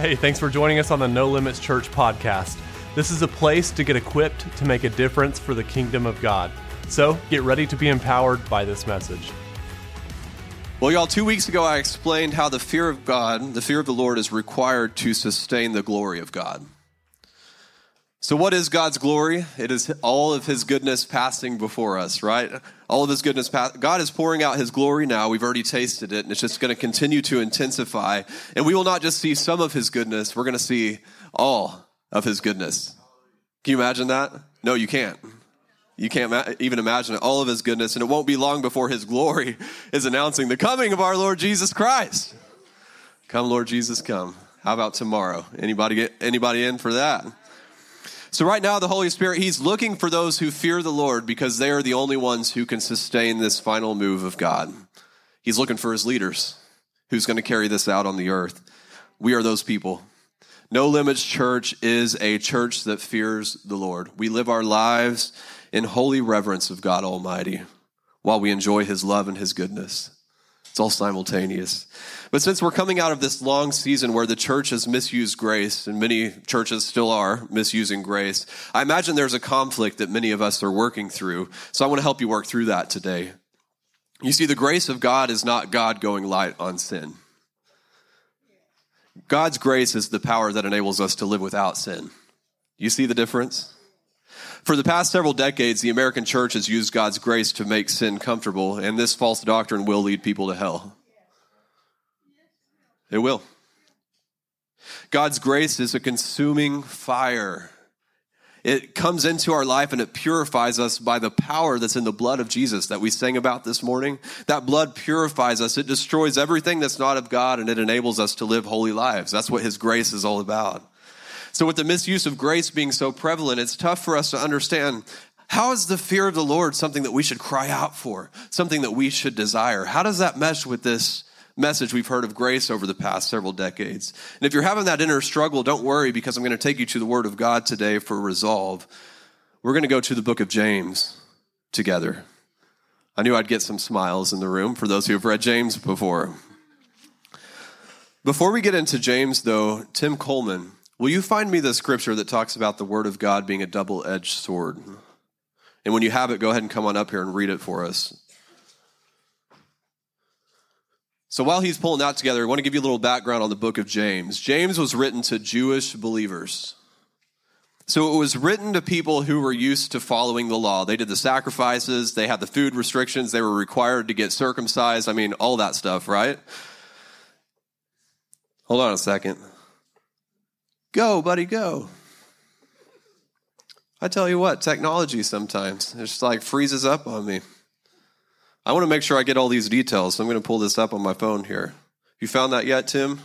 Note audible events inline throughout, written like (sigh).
Hey, thanks for joining us on the No Limits Church podcast. This is a place to get equipped to make a difference for the kingdom of God. So get ready to be empowered by this message. Well, y'all, two weeks ago I explained how the fear of God, the fear of the Lord, is required to sustain the glory of God. So, what is God's glory? It is all of His goodness passing before us, right? All of His goodness. Pass- God is pouring out His glory now. We've already tasted it, and it's just going to continue to intensify. And we will not just see some of His goodness, we're going to see all of His goodness. Can you imagine that? No, you can't. You can't ma- even imagine it. All of His goodness, and it won't be long before His glory (laughs) is announcing the coming of our Lord Jesus Christ. Come, Lord Jesus, come. How about tomorrow? Anybody get anybody in for that? So, right now, the Holy Spirit, He's looking for those who fear the Lord because they are the only ones who can sustain this final move of God. He's looking for His leaders who's going to carry this out on the earth. We are those people. No Limits Church is a church that fears the Lord. We live our lives in holy reverence of God Almighty while we enjoy His love and His goodness. It's all simultaneous. But since we're coming out of this long season where the church has misused grace, and many churches still are misusing grace, I imagine there's a conflict that many of us are working through. So I want to help you work through that today. You see, the grace of God is not God going light on sin. God's grace is the power that enables us to live without sin. You see the difference? For the past several decades, the American church has used God's grace to make sin comfortable, and this false doctrine will lead people to hell. It will. God's grace is a consuming fire. It comes into our life and it purifies us by the power that's in the blood of Jesus that we sang about this morning. That blood purifies us. It destroys everything that's not of God and it enables us to live holy lives. That's what His grace is all about. So, with the misuse of grace being so prevalent, it's tough for us to understand how is the fear of the Lord something that we should cry out for, something that we should desire? How does that mesh with this message we've heard of grace over the past several decades? And if you're having that inner struggle, don't worry because I'm going to take you to the Word of God today for resolve. We're going to go to the book of James together. I knew I'd get some smiles in the room for those who have read James before. Before we get into James, though, Tim Coleman Will you find me the scripture that talks about the word of God being a double edged sword? And when you have it, go ahead and come on up here and read it for us. So while he's pulling that together, I want to give you a little background on the book of James. James was written to Jewish believers. So it was written to people who were used to following the law. They did the sacrifices, they had the food restrictions, they were required to get circumcised. I mean, all that stuff, right? Hold on a second. Go, buddy, go. I tell you what, technology sometimes, it just like freezes up on me. I want to make sure I get all these details, so I'm going to pull this up on my phone here. You found that yet, Tim?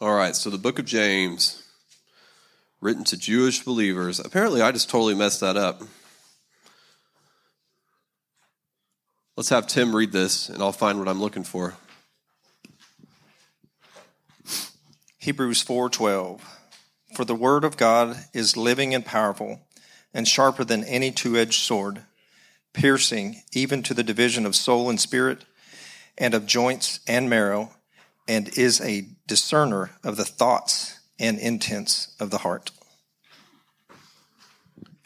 All right, so the book of James, written to Jewish believers. Apparently, I just totally messed that up. Let's have Tim read this, and I'll find what I'm looking for. Hebrews 4:12 For the word of God is living and powerful and sharper than any two-edged sword piercing even to the division of soul and spirit and of joints and marrow and is a discerner of the thoughts and intents of the heart.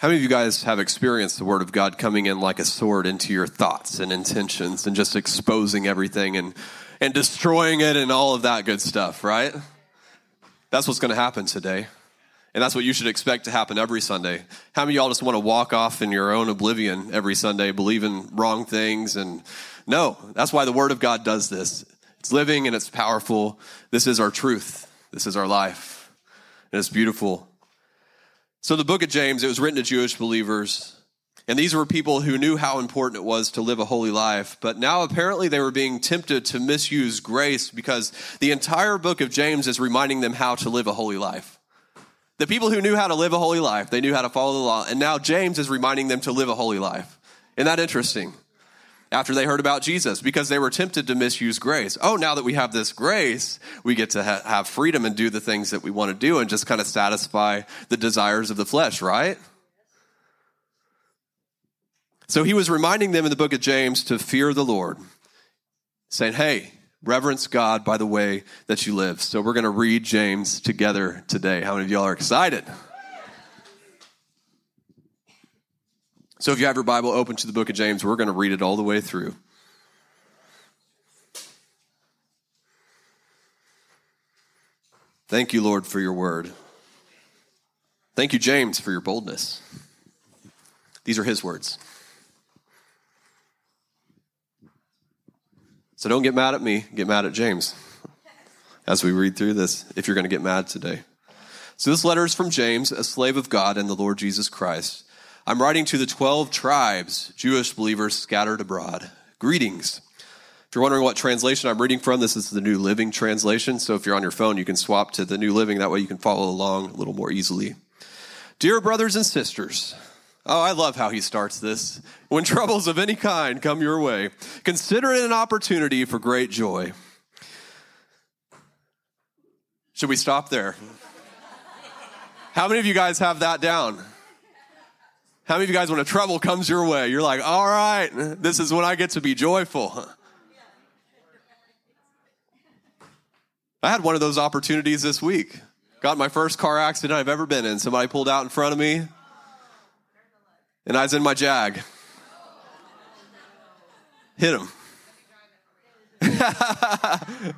How many of you guys have experienced the Word of God coming in like a sword into your thoughts and intentions and just exposing everything and, and destroying it and all of that good stuff, right? That's what's going to happen today. And that's what you should expect to happen every Sunday. How many of y'all just want to walk off in your own oblivion every Sunday, believing wrong things? And no, that's why the Word of God does this. It's living and it's powerful. This is our truth. This is our life. And it's beautiful. So, the book of James, it was written to Jewish believers. And these were people who knew how important it was to live a holy life. But now apparently they were being tempted to misuse grace because the entire book of James is reminding them how to live a holy life. The people who knew how to live a holy life, they knew how to follow the law. And now James is reminding them to live a holy life. Isn't that interesting? After they heard about Jesus because they were tempted to misuse grace. Oh, now that we have this grace, we get to ha- have freedom and do the things that we want to do and just kind of satisfy the desires of the flesh, right? So he was reminding them in the book of James to fear the Lord, saying, Hey, reverence God by the way that you live. So we're going to read James together today. How many of y'all are excited? So if you have your Bible open to the book of James, we're going to read it all the way through. Thank you, Lord, for your word. Thank you, James, for your boldness. These are his words. So don't get mad at me, get mad at James as we read through this, if you're going to get mad today. So this letter is from James, a slave of God and the Lord Jesus Christ I'm writing to the 12 tribes, Jewish believers scattered abroad. Greetings. If you're wondering what translation I'm reading from, this is the New Living Translation. So if you're on your phone, you can swap to the New Living. That way you can follow along a little more easily. Dear brothers and sisters, oh, I love how he starts this. When troubles of any kind come your way, consider it an opportunity for great joy. Should we stop there? How many of you guys have that down? How many of you guys, when a trouble comes your way, you're like, all right, this is when I get to be joyful? I had one of those opportunities this week. Got my first car accident I've ever been in. Somebody pulled out in front of me, and I was in my Jag. Hit him. (laughs)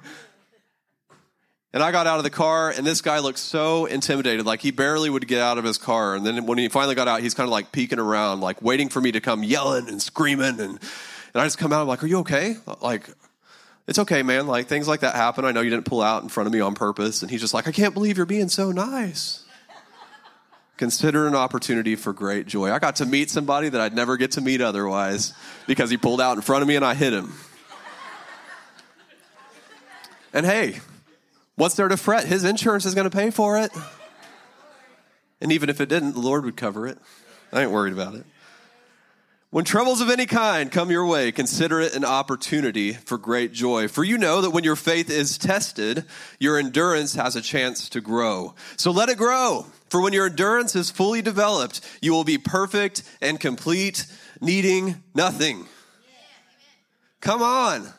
And I got out of the car, and this guy looked so intimidated, like he barely would get out of his car. And then when he finally got out, he's kind of like peeking around, like waiting for me to come yelling and screaming. And, and I just come out, I'm like, Are you okay? Like, it's okay, man. Like, things like that happen. I know you didn't pull out in front of me on purpose. And he's just like, I can't believe you're being so nice. Consider an opportunity for great joy. I got to meet somebody that I'd never get to meet otherwise because he pulled out in front of me and I hit him. And hey, What's there to fret? His insurance is going to pay for it. And even if it didn't, the Lord would cover it. I ain't worried about it. When troubles of any kind come your way, consider it an opportunity for great joy. For you know that when your faith is tested, your endurance has a chance to grow. So let it grow. For when your endurance is fully developed, you will be perfect and complete, needing nothing. Come on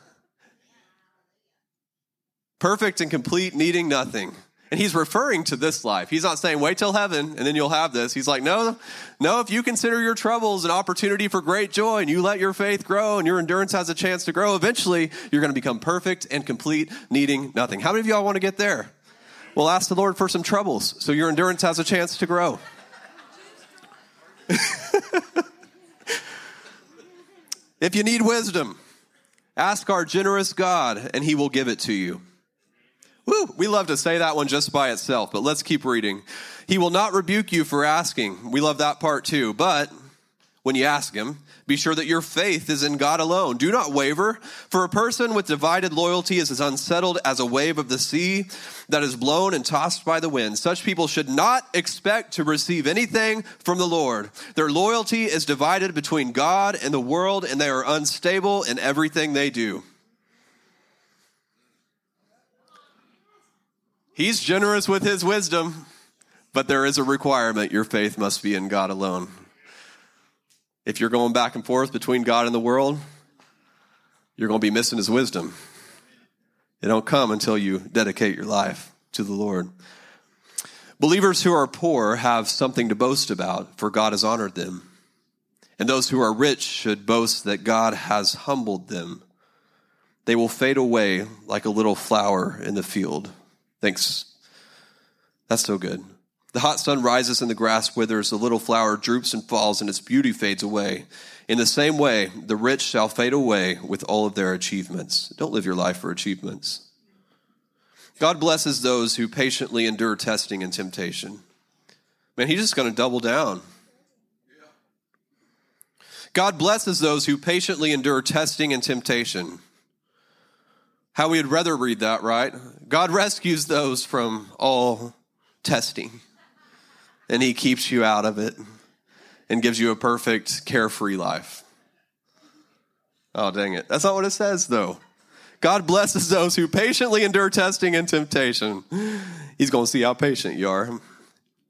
perfect and complete, needing nothing. And he's referring to this life. He's not saying, wait till heaven and then you'll have this. He's like, no, no, if you consider your troubles an opportunity for great joy and you let your faith grow and your endurance has a chance to grow, eventually you're going to become perfect and complete, needing nothing. How many of y'all want to get there? Well, ask the Lord for some troubles so your endurance has a chance to grow. (laughs) if you need wisdom, ask our generous God and he will give it to you. Woo, we love to say that one just by itself, but let's keep reading. He will not rebuke you for asking. We love that part too. But when you ask him, be sure that your faith is in God alone. Do not waver, for a person with divided loyalty is as unsettled as a wave of the sea that is blown and tossed by the wind. Such people should not expect to receive anything from the Lord. Their loyalty is divided between God and the world, and they are unstable in everything they do. He's generous with his wisdom, but there is a requirement. Your faith must be in God alone. If you're going back and forth between God and the world, you're going to be missing his wisdom. It don't come until you dedicate your life to the Lord. Believers who are poor have something to boast about, for God has honored them. And those who are rich should boast that God has humbled them. They will fade away like a little flower in the field. Thanks. That's so good. The hot sun rises and the grass withers, the little flower droops and falls, and its beauty fades away. In the same way, the rich shall fade away with all of their achievements. Don't live your life for achievements. God blesses those who patiently endure testing and temptation. Man, he's just going to double down. God blesses those who patiently endure testing and temptation. How we would rather read that, right? God rescues those from all testing, and He keeps you out of it and gives you a perfect, carefree life. Oh, dang it. That's not what it says, though. God blesses those who patiently endure testing and temptation. He's going to see how patient you are.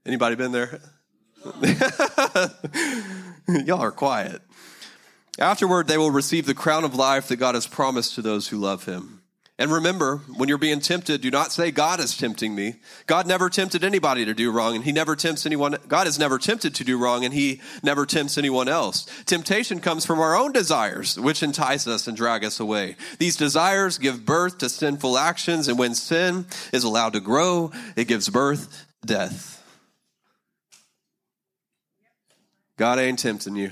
Anybody been there? (laughs) Y'all are quiet. Afterward, they will receive the crown of life that God has promised to those who love him. And remember, when you're being tempted, do not say, God is tempting me. God never tempted anybody to do wrong, and He never tempts anyone. God is never tempted to do wrong, and He never tempts anyone else. Temptation comes from our own desires, which entice us and drag us away. These desires give birth to sinful actions, and when sin is allowed to grow, it gives birth to death. God ain't tempting you.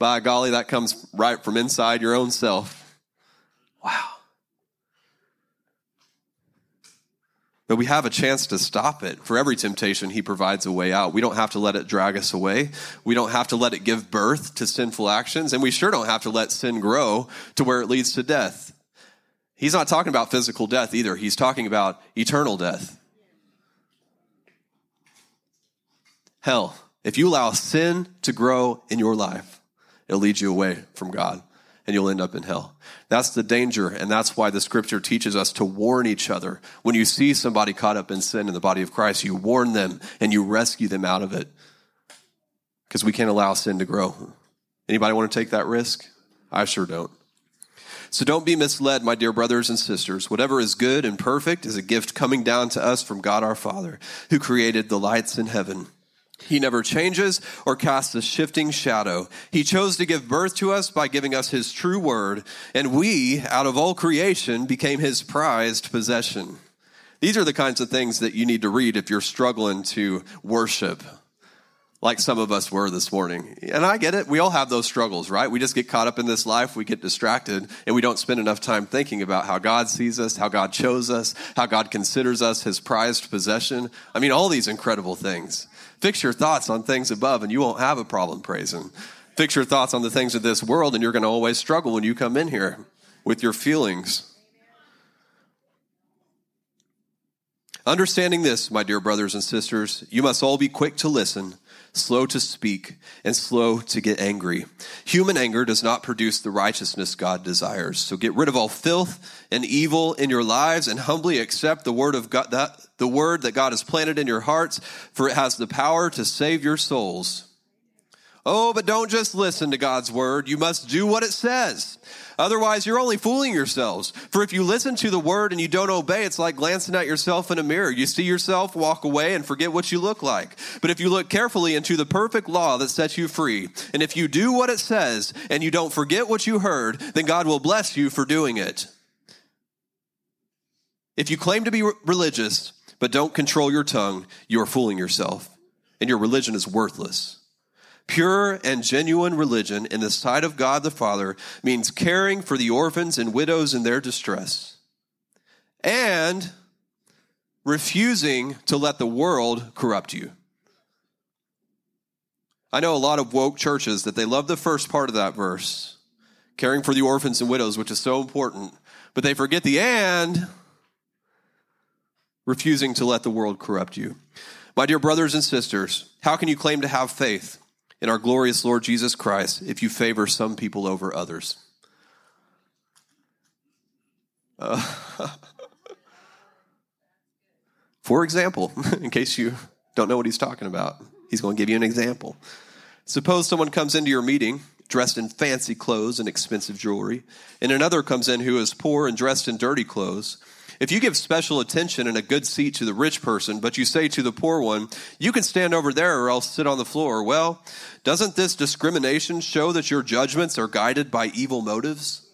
By golly, that comes right from inside your own self. But we have a chance to stop it. For every temptation, He provides a way out. We don't have to let it drag us away. We don't have to let it give birth to sinful actions. And we sure don't have to let sin grow to where it leads to death. He's not talking about physical death either. He's talking about eternal death. Hell, if you allow sin to grow in your life, it'll lead you away from God and you'll end up in hell. That's the danger, and that's why the scripture teaches us to warn each other. When you see somebody caught up in sin in the body of Christ, you warn them and you rescue them out of it. Because we can't allow sin to grow. Anybody want to take that risk? I sure don't. So don't be misled, my dear brothers and sisters. Whatever is good and perfect is a gift coming down to us from God our Father, who created the lights in heaven he never changes or casts a shifting shadow. He chose to give birth to us by giving us his true word, and we, out of all creation, became his prized possession. These are the kinds of things that you need to read if you're struggling to worship, like some of us were this morning. And I get it. We all have those struggles, right? We just get caught up in this life, we get distracted, and we don't spend enough time thinking about how God sees us, how God chose us, how God considers us his prized possession. I mean, all these incredible things. Fix your thoughts on things above, and you won't have a problem praising. Fix your thoughts on the things of this world, and you're going to always struggle when you come in here with your feelings. Understanding this, my dear brothers and sisters, you must all be quick to listen, slow to speak, and slow to get angry. Human anger does not produce the righteousness God desires. So get rid of all filth and evil in your lives and humbly accept the word of God, that, the word that God has planted in your hearts, for it has the power to save your souls. Oh, but don't just listen to God's word. You must do what it says. Otherwise, you're only fooling yourselves. For if you listen to the word and you don't obey, it's like glancing at yourself in a mirror. You see yourself, walk away, and forget what you look like. But if you look carefully into the perfect law that sets you free, and if you do what it says and you don't forget what you heard, then God will bless you for doing it. If you claim to be religious, but don't control your tongue, you are fooling yourself, and your religion is worthless. Pure and genuine religion in the sight of God the Father means caring for the orphans and widows in their distress and refusing to let the world corrupt you. I know a lot of woke churches that they love the first part of that verse, caring for the orphans and widows, which is so important, but they forget the and refusing to let the world corrupt you. My dear brothers and sisters, how can you claim to have faith in our glorious Lord Jesus Christ if you favor some people over others. Uh, (laughs) for example, (laughs) in case you don't know what he's talking about, he's going to give you an example. Suppose someone comes into your meeting dressed in fancy clothes and expensive jewelry, and another comes in who is poor and dressed in dirty clothes. If you give special attention and a good seat to the rich person, but you say to the poor one, you can stand over there or else sit on the floor, well, doesn't this discrimination show that your judgments are guided by evil motives?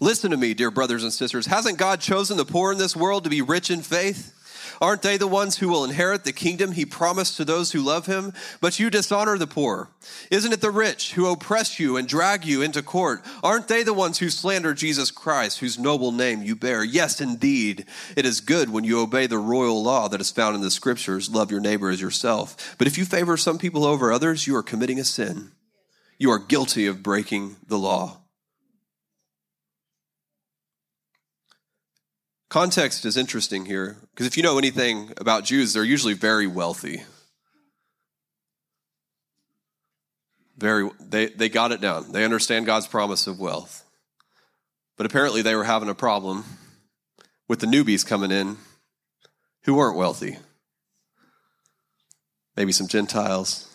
Listen to me, dear brothers and sisters. Hasn't God chosen the poor in this world to be rich in faith? Aren't they the ones who will inherit the kingdom he promised to those who love him? But you dishonor the poor. Isn't it the rich who oppress you and drag you into court? Aren't they the ones who slander Jesus Christ, whose noble name you bear? Yes, indeed. It is good when you obey the royal law that is found in the scriptures love your neighbor as yourself. But if you favor some people over others, you are committing a sin. You are guilty of breaking the law. Context is interesting here because if you know anything about Jews, they're usually very wealthy. very they, they got it down. They understand God's promise of wealth. But apparently they were having a problem with the newbies coming in who weren't wealthy. Maybe some Gentiles.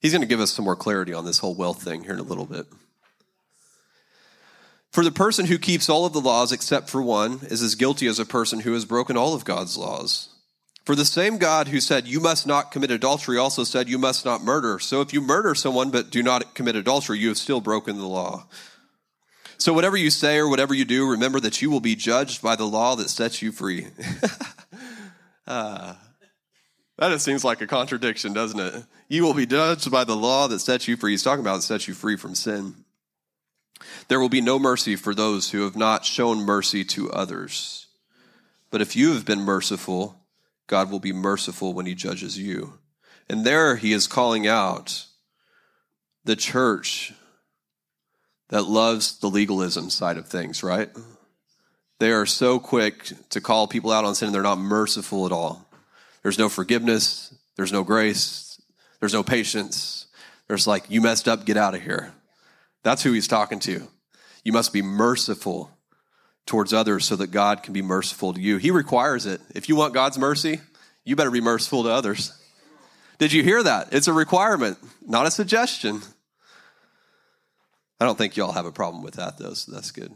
He's going to give us some more clarity on this whole wealth thing here in a little bit. For the person who keeps all of the laws except for one is as guilty as a person who has broken all of God's laws. For the same God who said, You must not commit adultery, also said, You must not murder. So if you murder someone but do not commit adultery, you have still broken the law. So whatever you say or whatever you do, remember that you will be judged by the law that sets you free. uh, (laughs) that just seems like a contradiction, doesn't it? You will be judged by the law that sets you free. He's talking about sets you free from sin. There will be no mercy for those who have not shown mercy to others. But if you have been merciful, God will be merciful when he judges you. And there he is calling out the church that loves the legalism side of things, right? They are so quick to call people out on sin and they're not merciful at all. There's no forgiveness, there's no grace, there's no patience. There's like, you messed up, get out of here. That's who he's talking to. You must be merciful towards others so that God can be merciful to you. He requires it. If you want God's mercy, you better be merciful to others. Did you hear that? It's a requirement, not a suggestion. I don't think y'all have a problem with that, though, so that's good.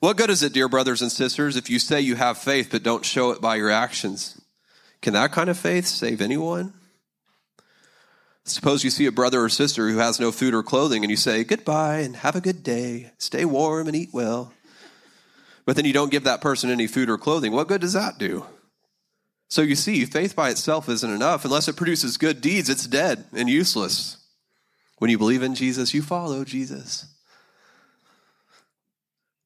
What good is it, dear brothers and sisters, if you say you have faith but don't show it by your actions? Can that kind of faith save anyone? Suppose you see a brother or sister who has no food or clothing and you say, Goodbye and have a good day, stay warm and eat well. But then you don't give that person any food or clothing. What good does that do? So you see, faith by itself isn't enough. Unless it produces good deeds, it's dead and useless. When you believe in Jesus, you follow Jesus.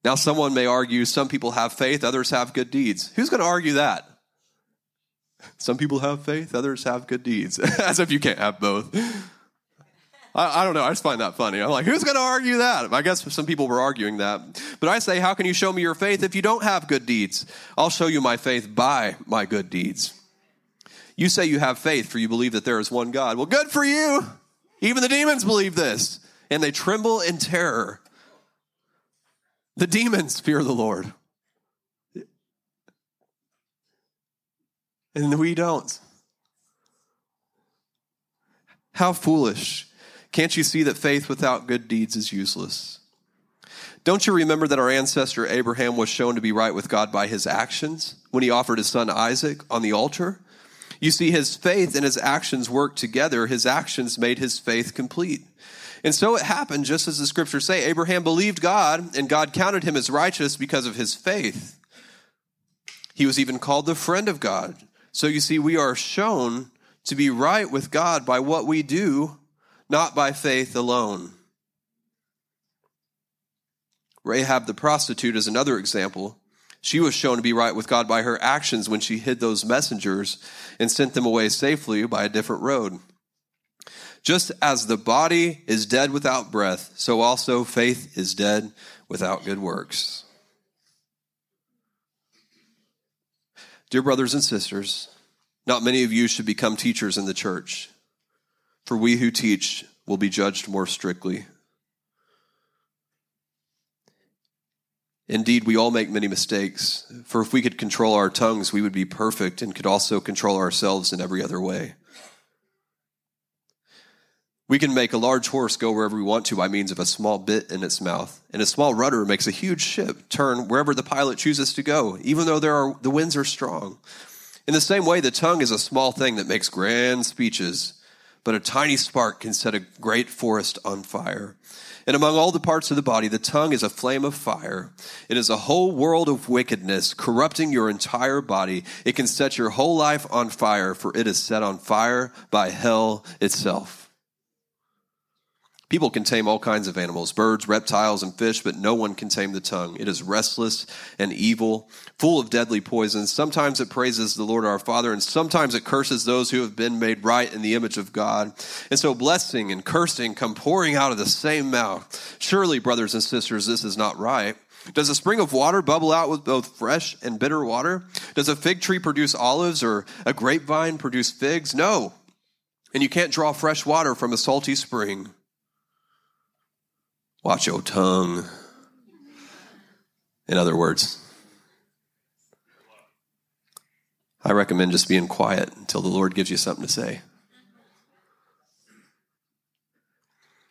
Now, someone may argue some people have faith, others have good deeds. Who's going to argue that? Some people have faith, others have good deeds. (laughs) As if you can't have both. I, I, don't know. I just find that funny. I'm like, who's going to argue that? I guess some people were arguing that. But I say, how can you show me your faith if you don't have good deeds? I'll show you my faith by my good deeds. You say you have faith, for you believe that there is one God. Well, good for you. Even the demons believe this, and they tremble in terror. The demons fear the Lord. And we don't. How foolish. Can't you see that faith without good deeds is useless? Don't you remember that our ancestor Abraham was shown to be right with God by his actions when he offered his son Isaac on the altar? You see, his faith and his actions worked together. His actions made his faith complete. And so it happened, just as the scriptures say Abraham believed God, and God counted him as righteous because of his faith. He was even called the friend of God. So you see, we are shown to be right with God by what we do, not by faith alone. Rahab the prostitute is another example. She was shown to be right with God by her actions when she hid those messengers and sent them away safely by a different road. Just as the body is dead without breath, so also faith is dead without good works. Dear brothers and sisters, not many of you should become teachers in the church, for we who teach will be judged more strictly. Indeed, we all make many mistakes, for if we could control our tongues, we would be perfect and could also control ourselves in every other way. We can make a large horse go wherever we want to by means of a small bit in its mouth, and a small rudder makes a huge ship turn wherever the pilot chooses to go, even though there are, the winds are strong. In the same way, the tongue is a small thing that makes grand speeches, but a tiny spark can set a great forest on fire. And among all the parts of the body, the tongue is a flame of fire. It is a whole world of wickedness, corrupting your entire body. It can set your whole life on fire, for it is set on fire by hell itself. People can tame all kinds of animals, birds, reptiles, and fish, but no one can tame the tongue. It is restless and evil, full of deadly poisons. Sometimes it praises the Lord our Father, and sometimes it curses those who have been made right in the image of God. And so blessing and cursing come pouring out of the same mouth. Surely, brothers and sisters, this is not right. Does a spring of water bubble out with both fresh and bitter water? Does a fig tree produce olives or a grapevine produce figs? No. And you can't draw fresh water from a salty spring. Watch your tongue. In other words, I recommend just being quiet until the Lord gives you something to say.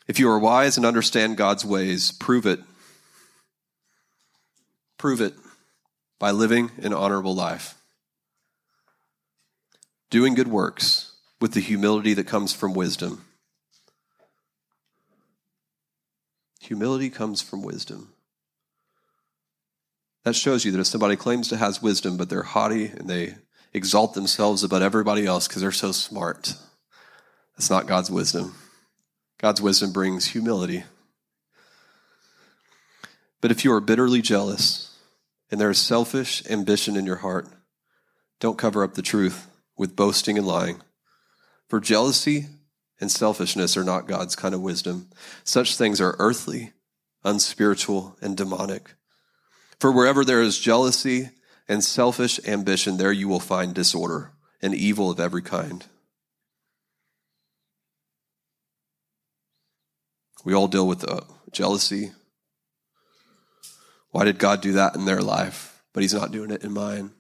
If you are wise and understand God's ways, prove it. Prove it by living an honorable life, doing good works with the humility that comes from wisdom. Humility comes from wisdom. That shows you that if somebody claims to have wisdom, but they're haughty and they exalt themselves above everybody else because they're so smart, that's not God's wisdom. God's wisdom brings humility. But if you are bitterly jealous and there is selfish ambition in your heart, don't cover up the truth with boasting and lying. For jealousy and selfishness are not God's kind of wisdom. Such things are earthly, unspiritual, and demonic. For wherever there is jealousy and selfish ambition, there you will find disorder and evil of every kind. We all deal with uh, jealousy. Why did God do that in their life, but He's not doing it in mine?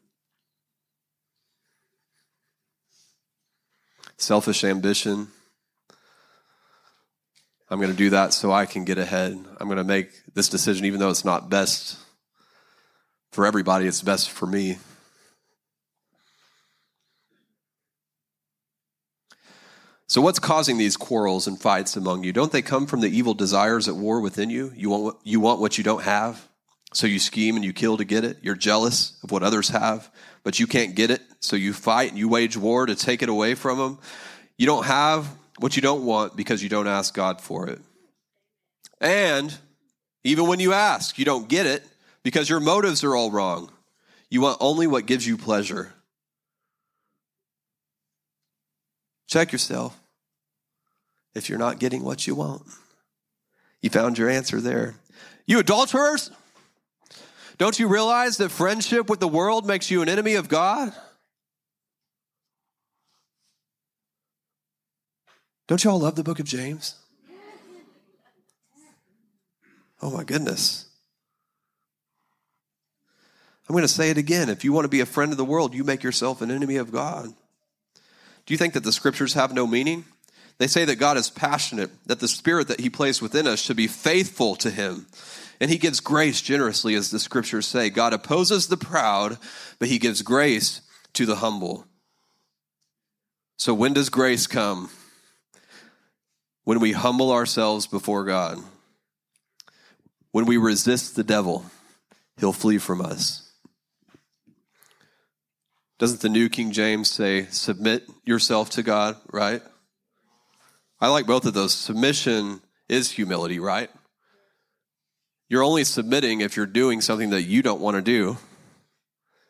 Selfish ambition. I'm going to do that so I can get ahead. I'm going to make this decision, even though it's not best for everybody, it's best for me. So, what's causing these quarrels and fights among you? Don't they come from the evil desires at war within you? You want, you want what you don't have, so you scheme and you kill to get it. You're jealous of what others have, but you can't get it, so you fight and you wage war to take it away from them. You don't have what you don't want because you don't ask God for it. And even when you ask, you don't get it because your motives are all wrong. You want only what gives you pleasure. Check yourself if you're not getting what you want. You found your answer there. You adulterers, don't you realize that friendship with the world makes you an enemy of God? Don't y'all love the book of James? Oh my goodness. I'm going to say it again. If you want to be a friend of the world, you make yourself an enemy of God. Do you think that the scriptures have no meaning? They say that God is passionate, that the spirit that he placed within us should be faithful to him. And he gives grace generously, as the scriptures say. God opposes the proud, but he gives grace to the humble. So when does grace come? When we humble ourselves before God. When we resist the devil, he'll flee from us. Doesn't the New King James say, submit yourself to God, right? I like both of those. Submission is humility, right? You're only submitting if you're doing something that you don't want to do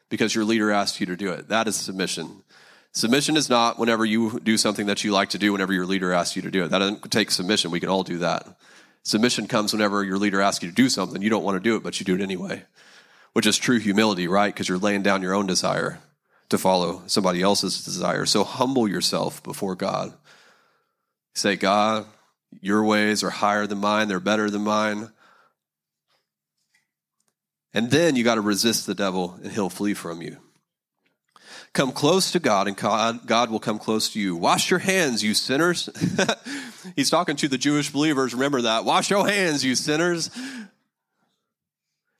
because your leader asked you to do it. That is submission. Submission is not whenever you do something that you like to do whenever your leader asks you to do it. That doesn't take submission. We can all do that. Submission comes whenever your leader asks you to do something. You don't want to do it, but you do it anyway, which is true humility, right? Because you're laying down your own desire to follow somebody else's desire. So humble yourself before God. Say, God, your ways are higher than mine, they're better than mine. And then you got to resist the devil and he'll flee from you. Come close to God and God, will come close to you. Wash your hands, you sinners. (laughs) He's talking to the Jewish believers. Remember that. Wash your hands, you sinners.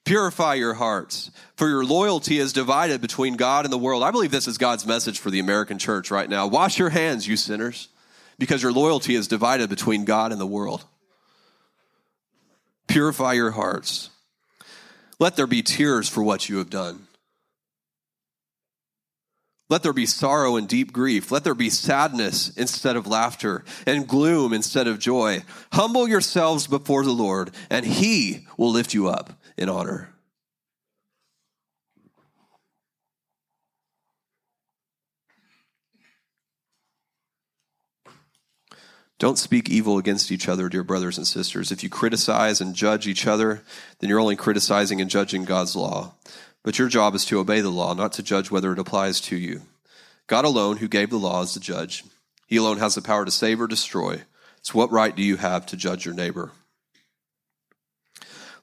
Purify your hearts, for your loyalty is divided between God and the world. I believe this is God's message for the American church right now. Wash your hands, you sinners, because your loyalty is divided between God and the world. Purify your hearts. Let there be tears for what you have done. Let there be sorrow and deep grief. Let there be sadness instead of laughter and gloom instead of joy. Humble yourselves before the Lord, and He will lift you up in honor. Don't speak evil against each other, dear brothers and sisters. If you criticize and judge each other, then you're only criticizing and judging God's law. But your job is to obey the law, not to judge whether it applies to you. God alone, who gave the law, is the judge. He alone has the power to save or destroy. So, what right do you have to judge your neighbor?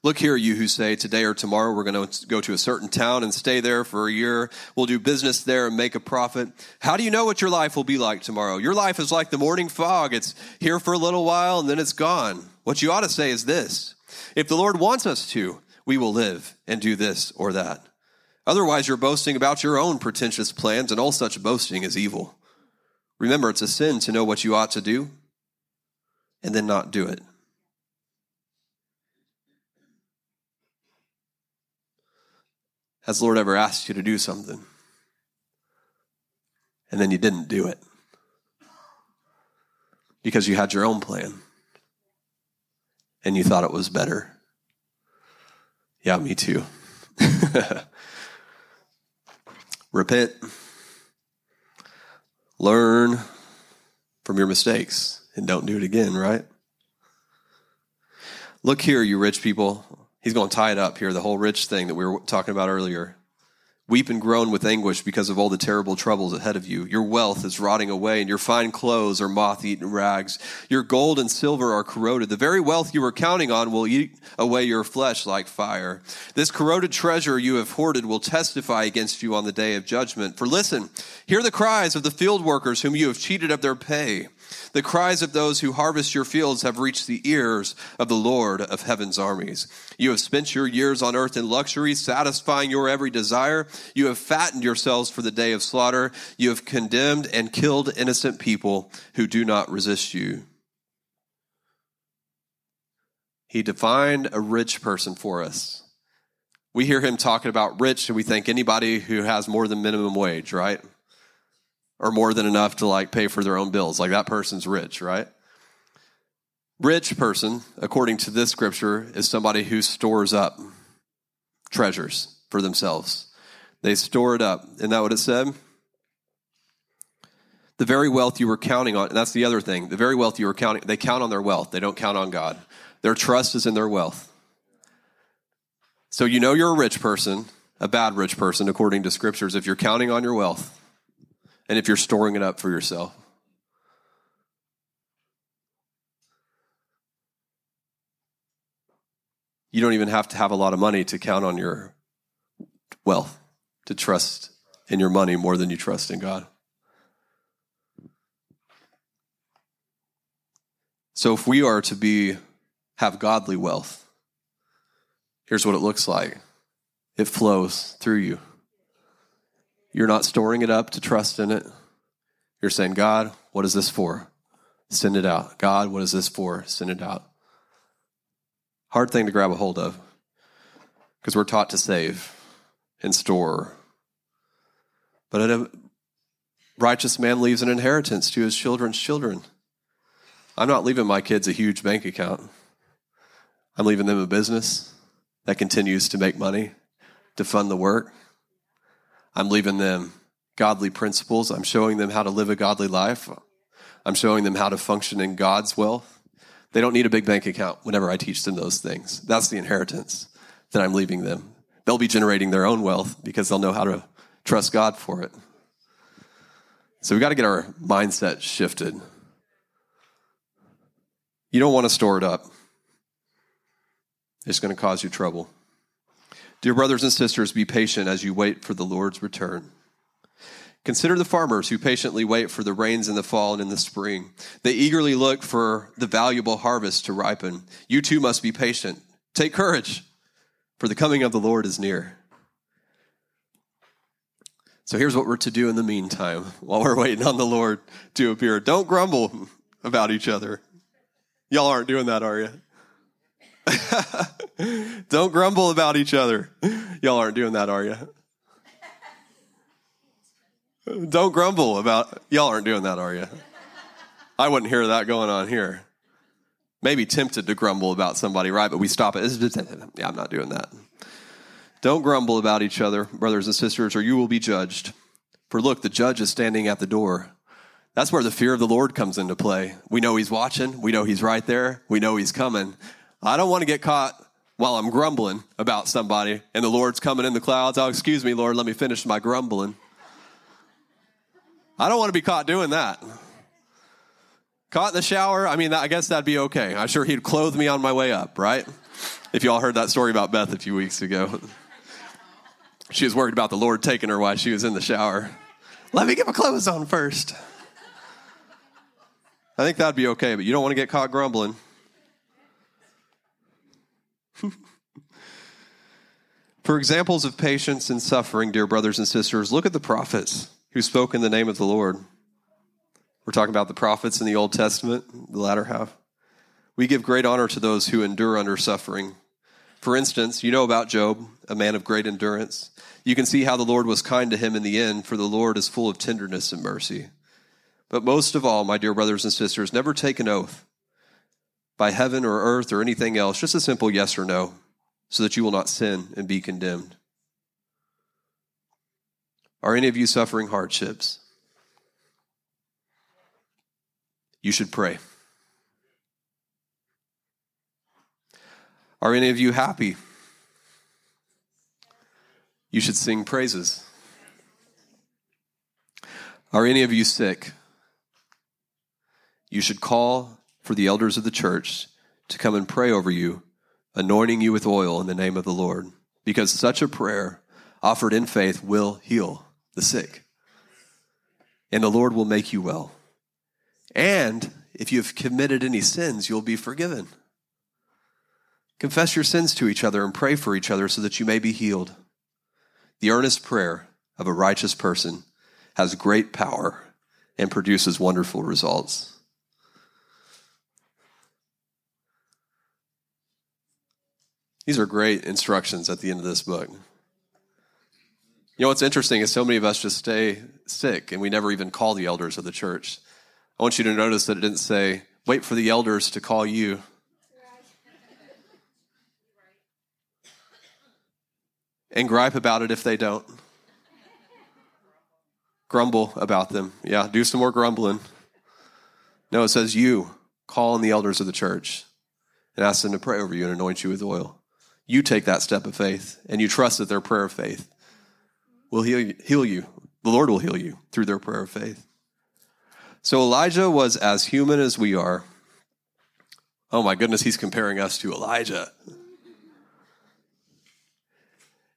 Look here, you who say, Today or tomorrow we're going to go to a certain town and stay there for a year. We'll do business there and make a profit. How do you know what your life will be like tomorrow? Your life is like the morning fog. It's here for a little while and then it's gone. What you ought to say is this If the Lord wants us to, we will live and do this or that. Otherwise, you're boasting about your own pretentious plans, and all such boasting is evil. Remember, it's a sin to know what you ought to do and then not do it. Has the Lord ever asked you to do something? And then you didn't do it because you had your own plan and you thought it was better. Yeah, me too. (laughs) Repent, learn from your mistakes, and don't do it again, right? Look here, you rich people. He's going to tie it up here, the whole rich thing that we were talking about earlier. Weep and groan with anguish because of all the terrible troubles ahead of you. Your wealth is rotting away, and your fine clothes are moth eaten rags. Your gold and silver are corroded. The very wealth you were counting on will eat away your flesh like fire. This corroded treasure you have hoarded will testify against you on the day of judgment. For listen, hear the cries of the field workers whom you have cheated of their pay. The cries of those who harvest your fields have reached the ears of the Lord of heaven's armies. You have spent your years on earth in luxury, satisfying your every desire. You have fattened yourselves for the day of slaughter. You have condemned and killed innocent people who do not resist you. He defined a rich person for us. We hear him talking about rich and we think anybody who has more than minimum wage, right? Or more than enough to like pay for their own bills. Like that person's rich, right? Rich person, according to this scripture, is somebody who stores up treasures for themselves. They store it up. Isn't that what it said? The very wealth you were counting on, and that's the other thing. The very wealth you were counting, they count on their wealth. They don't count on God. Their trust is in their wealth. So you know you're a rich person, a bad rich person, according to scriptures, if you're counting on your wealth and if you're storing it up for yourself. You don't even have to have a lot of money to count on your wealth, to trust in your money more than you trust in God. So if we are to be have godly wealth, here's what it looks like. It flows through you. You're not storing it up to trust in it. You're saying, God, what is this for? Send it out. God, what is this for? Send it out. Hard thing to grab a hold of because we're taught to save and store. But a uh, righteous man leaves an inheritance to his children's children. I'm not leaving my kids a huge bank account. I'm leaving them a business that continues to make money to fund the work. I'm leaving them godly principles. I'm showing them how to live a godly life. I'm showing them how to function in God's wealth. They don't need a big bank account whenever I teach them those things. That's the inheritance that I'm leaving them. They'll be generating their own wealth because they'll know how to trust God for it. So we got to get our mindset shifted. You don't want to store it up. It's going to cause you trouble. Dear brothers and sisters, be patient as you wait for the Lord's return. Consider the farmers who patiently wait for the rains in the fall and in the spring. They eagerly look for the valuable harvest to ripen. You too must be patient. Take courage, for the coming of the Lord is near. So here's what we're to do in the meantime while we're waiting on the Lord to appear. Don't grumble about each other. Y'all aren't doing that, are you? (laughs) Don't grumble about each other. Y'all aren't doing that, are you? Don't grumble about y'all aren't doing that, are you? I wouldn't hear that going on here. Maybe tempted to grumble about somebody, right? But we stop it. Yeah, I'm not doing that. Don't grumble about each other, brothers and sisters, or you will be judged. For look, the judge is standing at the door. That's where the fear of the Lord comes into play. We know he's watching. We know he's right there. We know he's coming. I don't want to get caught while I'm grumbling about somebody and the Lord's coming in the clouds. Oh, excuse me, Lord, let me finish my grumbling. I don't want to be caught doing that. Caught in the shower, I mean, I guess that'd be okay. I'm sure he'd clothe me on my way up, right? If y'all heard that story about Beth a few weeks ago. She was worried about the Lord taking her while she was in the shower. Let me get my clothes on first. I think that'd be okay, but you don't want to get caught grumbling. (laughs) For examples of patience and suffering, dear brothers and sisters, look at the prophets who spoke in the name of the Lord. We're talking about the prophets in the Old Testament, the latter half. We give great honor to those who endure under suffering. For instance, you know about Job, a man of great endurance. You can see how the Lord was kind to him in the end, for the Lord is full of tenderness and mercy. But most of all, my dear brothers and sisters, never take an oath by heaven or earth or anything else, just a simple yes or no, so that you will not sin and be condemned. Are any of you suffering hardships? You should pray. Are any of you happy? You should sing praises. Are any of you sick? You should call for the elders of the church to come and pray over you, anointing you with oil in the name of the Lord, because such a prayer offered in faith will heal the sick, and the Lord will make you well. And if you have committed any sins, you'll be forgiven. Confess your sins to each other and pray for each other so that you may be healed. The earnest prayer of a righteous person has great power and produces wonderful results. These are great instructions at the end of this book. You know what's interesting is so many of us just stay sick and we never even call the elders of the church. I want you to notice that it didn't say, wait for the elders to call you. and gripe about it if they don't. Grumble about them. Yeah, do some more grumbling. No, it says you call on the elders of the church and ask them to pray over you and anoint you with oil. You take that step of faith and you trust that their prayer of faith will heal you. Heal you. The Lord will heal you through their prayer of faith. So Elijah was as human as we are. Oh my goodness, he's comparing us to Elijah.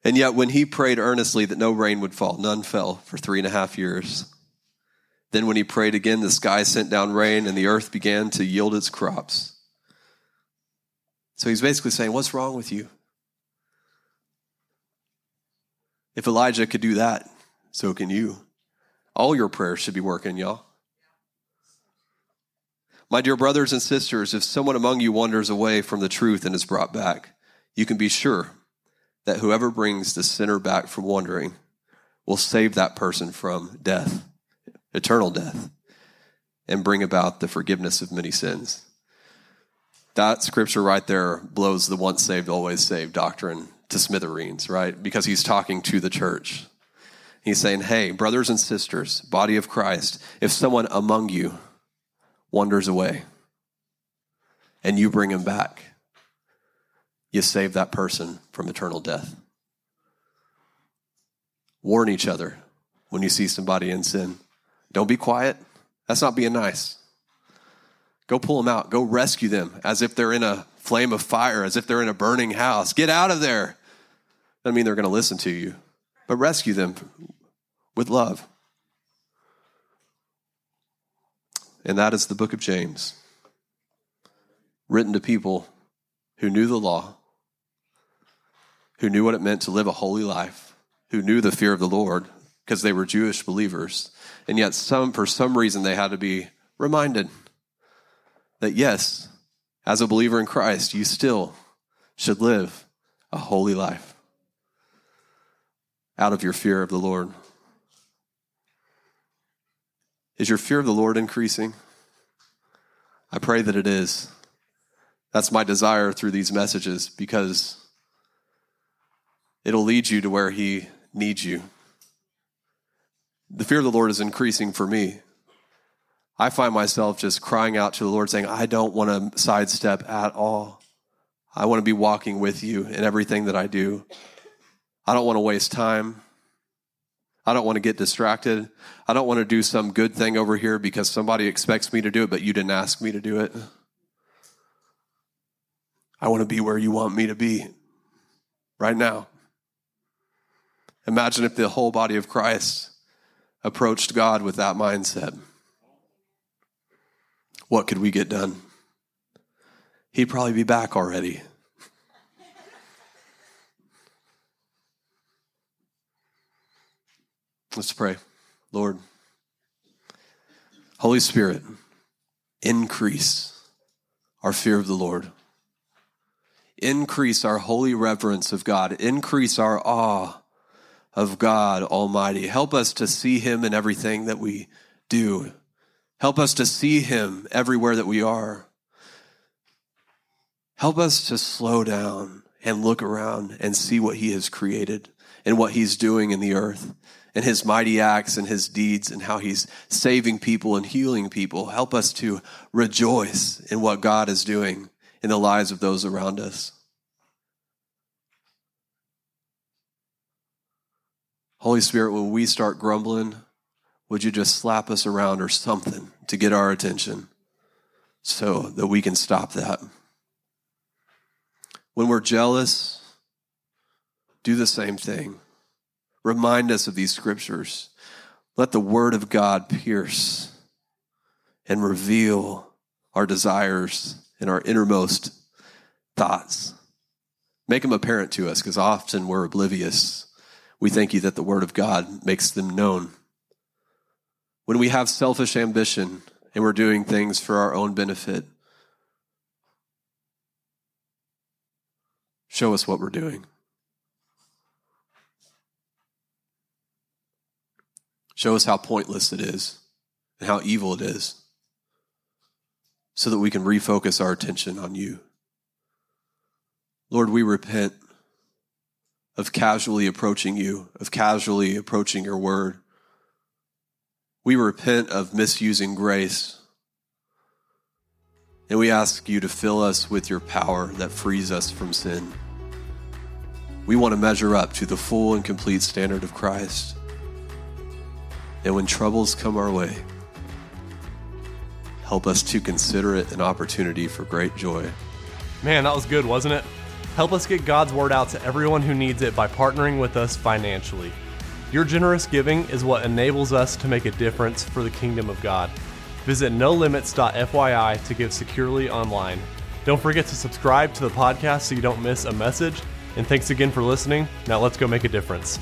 And yet, when he prayed earnestly that no rain would fall, none fell for three and a half years. Then, when he prayed again, the sky sent down rain and the earth began to yield its crops. So he's basically saying, What's wrong with you? If Elijah could do that, so can you. All your prayers should be working, y'all. My dear brothers and sisters, if someone among you wanders away from the truth and is brought back, you can be sure that whoever brings the sinner back from wandering will save that person from death, eternal death, and bring about the forgiveness of many sins. That scripture right there blows the once saved, always saved doctrine to smithereens, right? Because he's talking to the church. He's saying, hey, brothers and sisters, body of Christ, if someone among you wanders away and you bring him back, you save that person from eternal death. Warn each other when you see somebody in sin. Don't be quiet. That's not being nice. Go pull them out. Go rescue them as if they're in a flame of fire, as if they're in a burning house. Get out of there. Doesn't mean they're going to listen to you, but rescue them with love. And that is the book of James, written to people who knew the law who knew what it meant to live a holy life, who knew the fear of the Lord because they were Jewish believers. And yet, some, for some reason, they had to be reminded that yes, as a believer in Christ, you still should live a holy life out of your fear of the Lord. Is your fear of the Lord increasing? I pray that it is. That's my desire through these messages because It'll lead you to where He needs you. The fear of the Lord is increasing for me. I find myself just crying out to the Lord, saying, I don't want to sidestep at all. I want to be walking with you in everything that I do. I don't want to waste time. I don't want to get distracted. I don't want to do some good thing over here because somebody expects me to do it, but you didn't ask me to do it. I want to be where you want me to be right now. Imagine if the whole body of Christ approached God with that mindset. What could we get done? He'd probably be back already. Let's pray. Lord, Holy Spirit, increase our fear of the Lord. Increase our holy reverence of God. Increase our awe of God Almighty. Help us to see Him in everything that we do. Help us to see Him everywhere that we are. Help us to slow down and look around and see what He has created and what He's doing in the earth and His mighty acts and His deeds and how He's saving people and healing people. Help us to rejoice in what God is doing in the lives of those around us. Holy Spirit, when we start grumbling, would you just slap us around or something to get our attention so that we can stop that? When we're jealous, do the same thing. Remind us of these scriptures. Let the word of God pierce and reveal our desires and our innermost thoughts. Make them apparent to us because often we're oblivious. We thank you that the word of God makes them known. When we have selfish ambition and we're doing things for our own benefit, show us what we're doing. Show us how pointless it is and how evil it is so that we can refocus our attention on you. Lord, we repent of casually approaching you, of casually approaching your word. We repent of misusing grace. And we ask you to fill us with your power that frees us from sin. We want to measure up to the full and complete standard of Christ. And when troubles come our way, help us to consider it an opportunity for great joy. Man, that was good, wasn't it? Help us get God's word out to everyone who needs it by partnering with us financially. Your generous giving is what enables us to make a difference for the kingdom of God. Visit nolimits.fyi to give securely online. Don't forget to subscribe to the podcast so you don't miss a message. And thanks again for listening. Now let's go make a difference.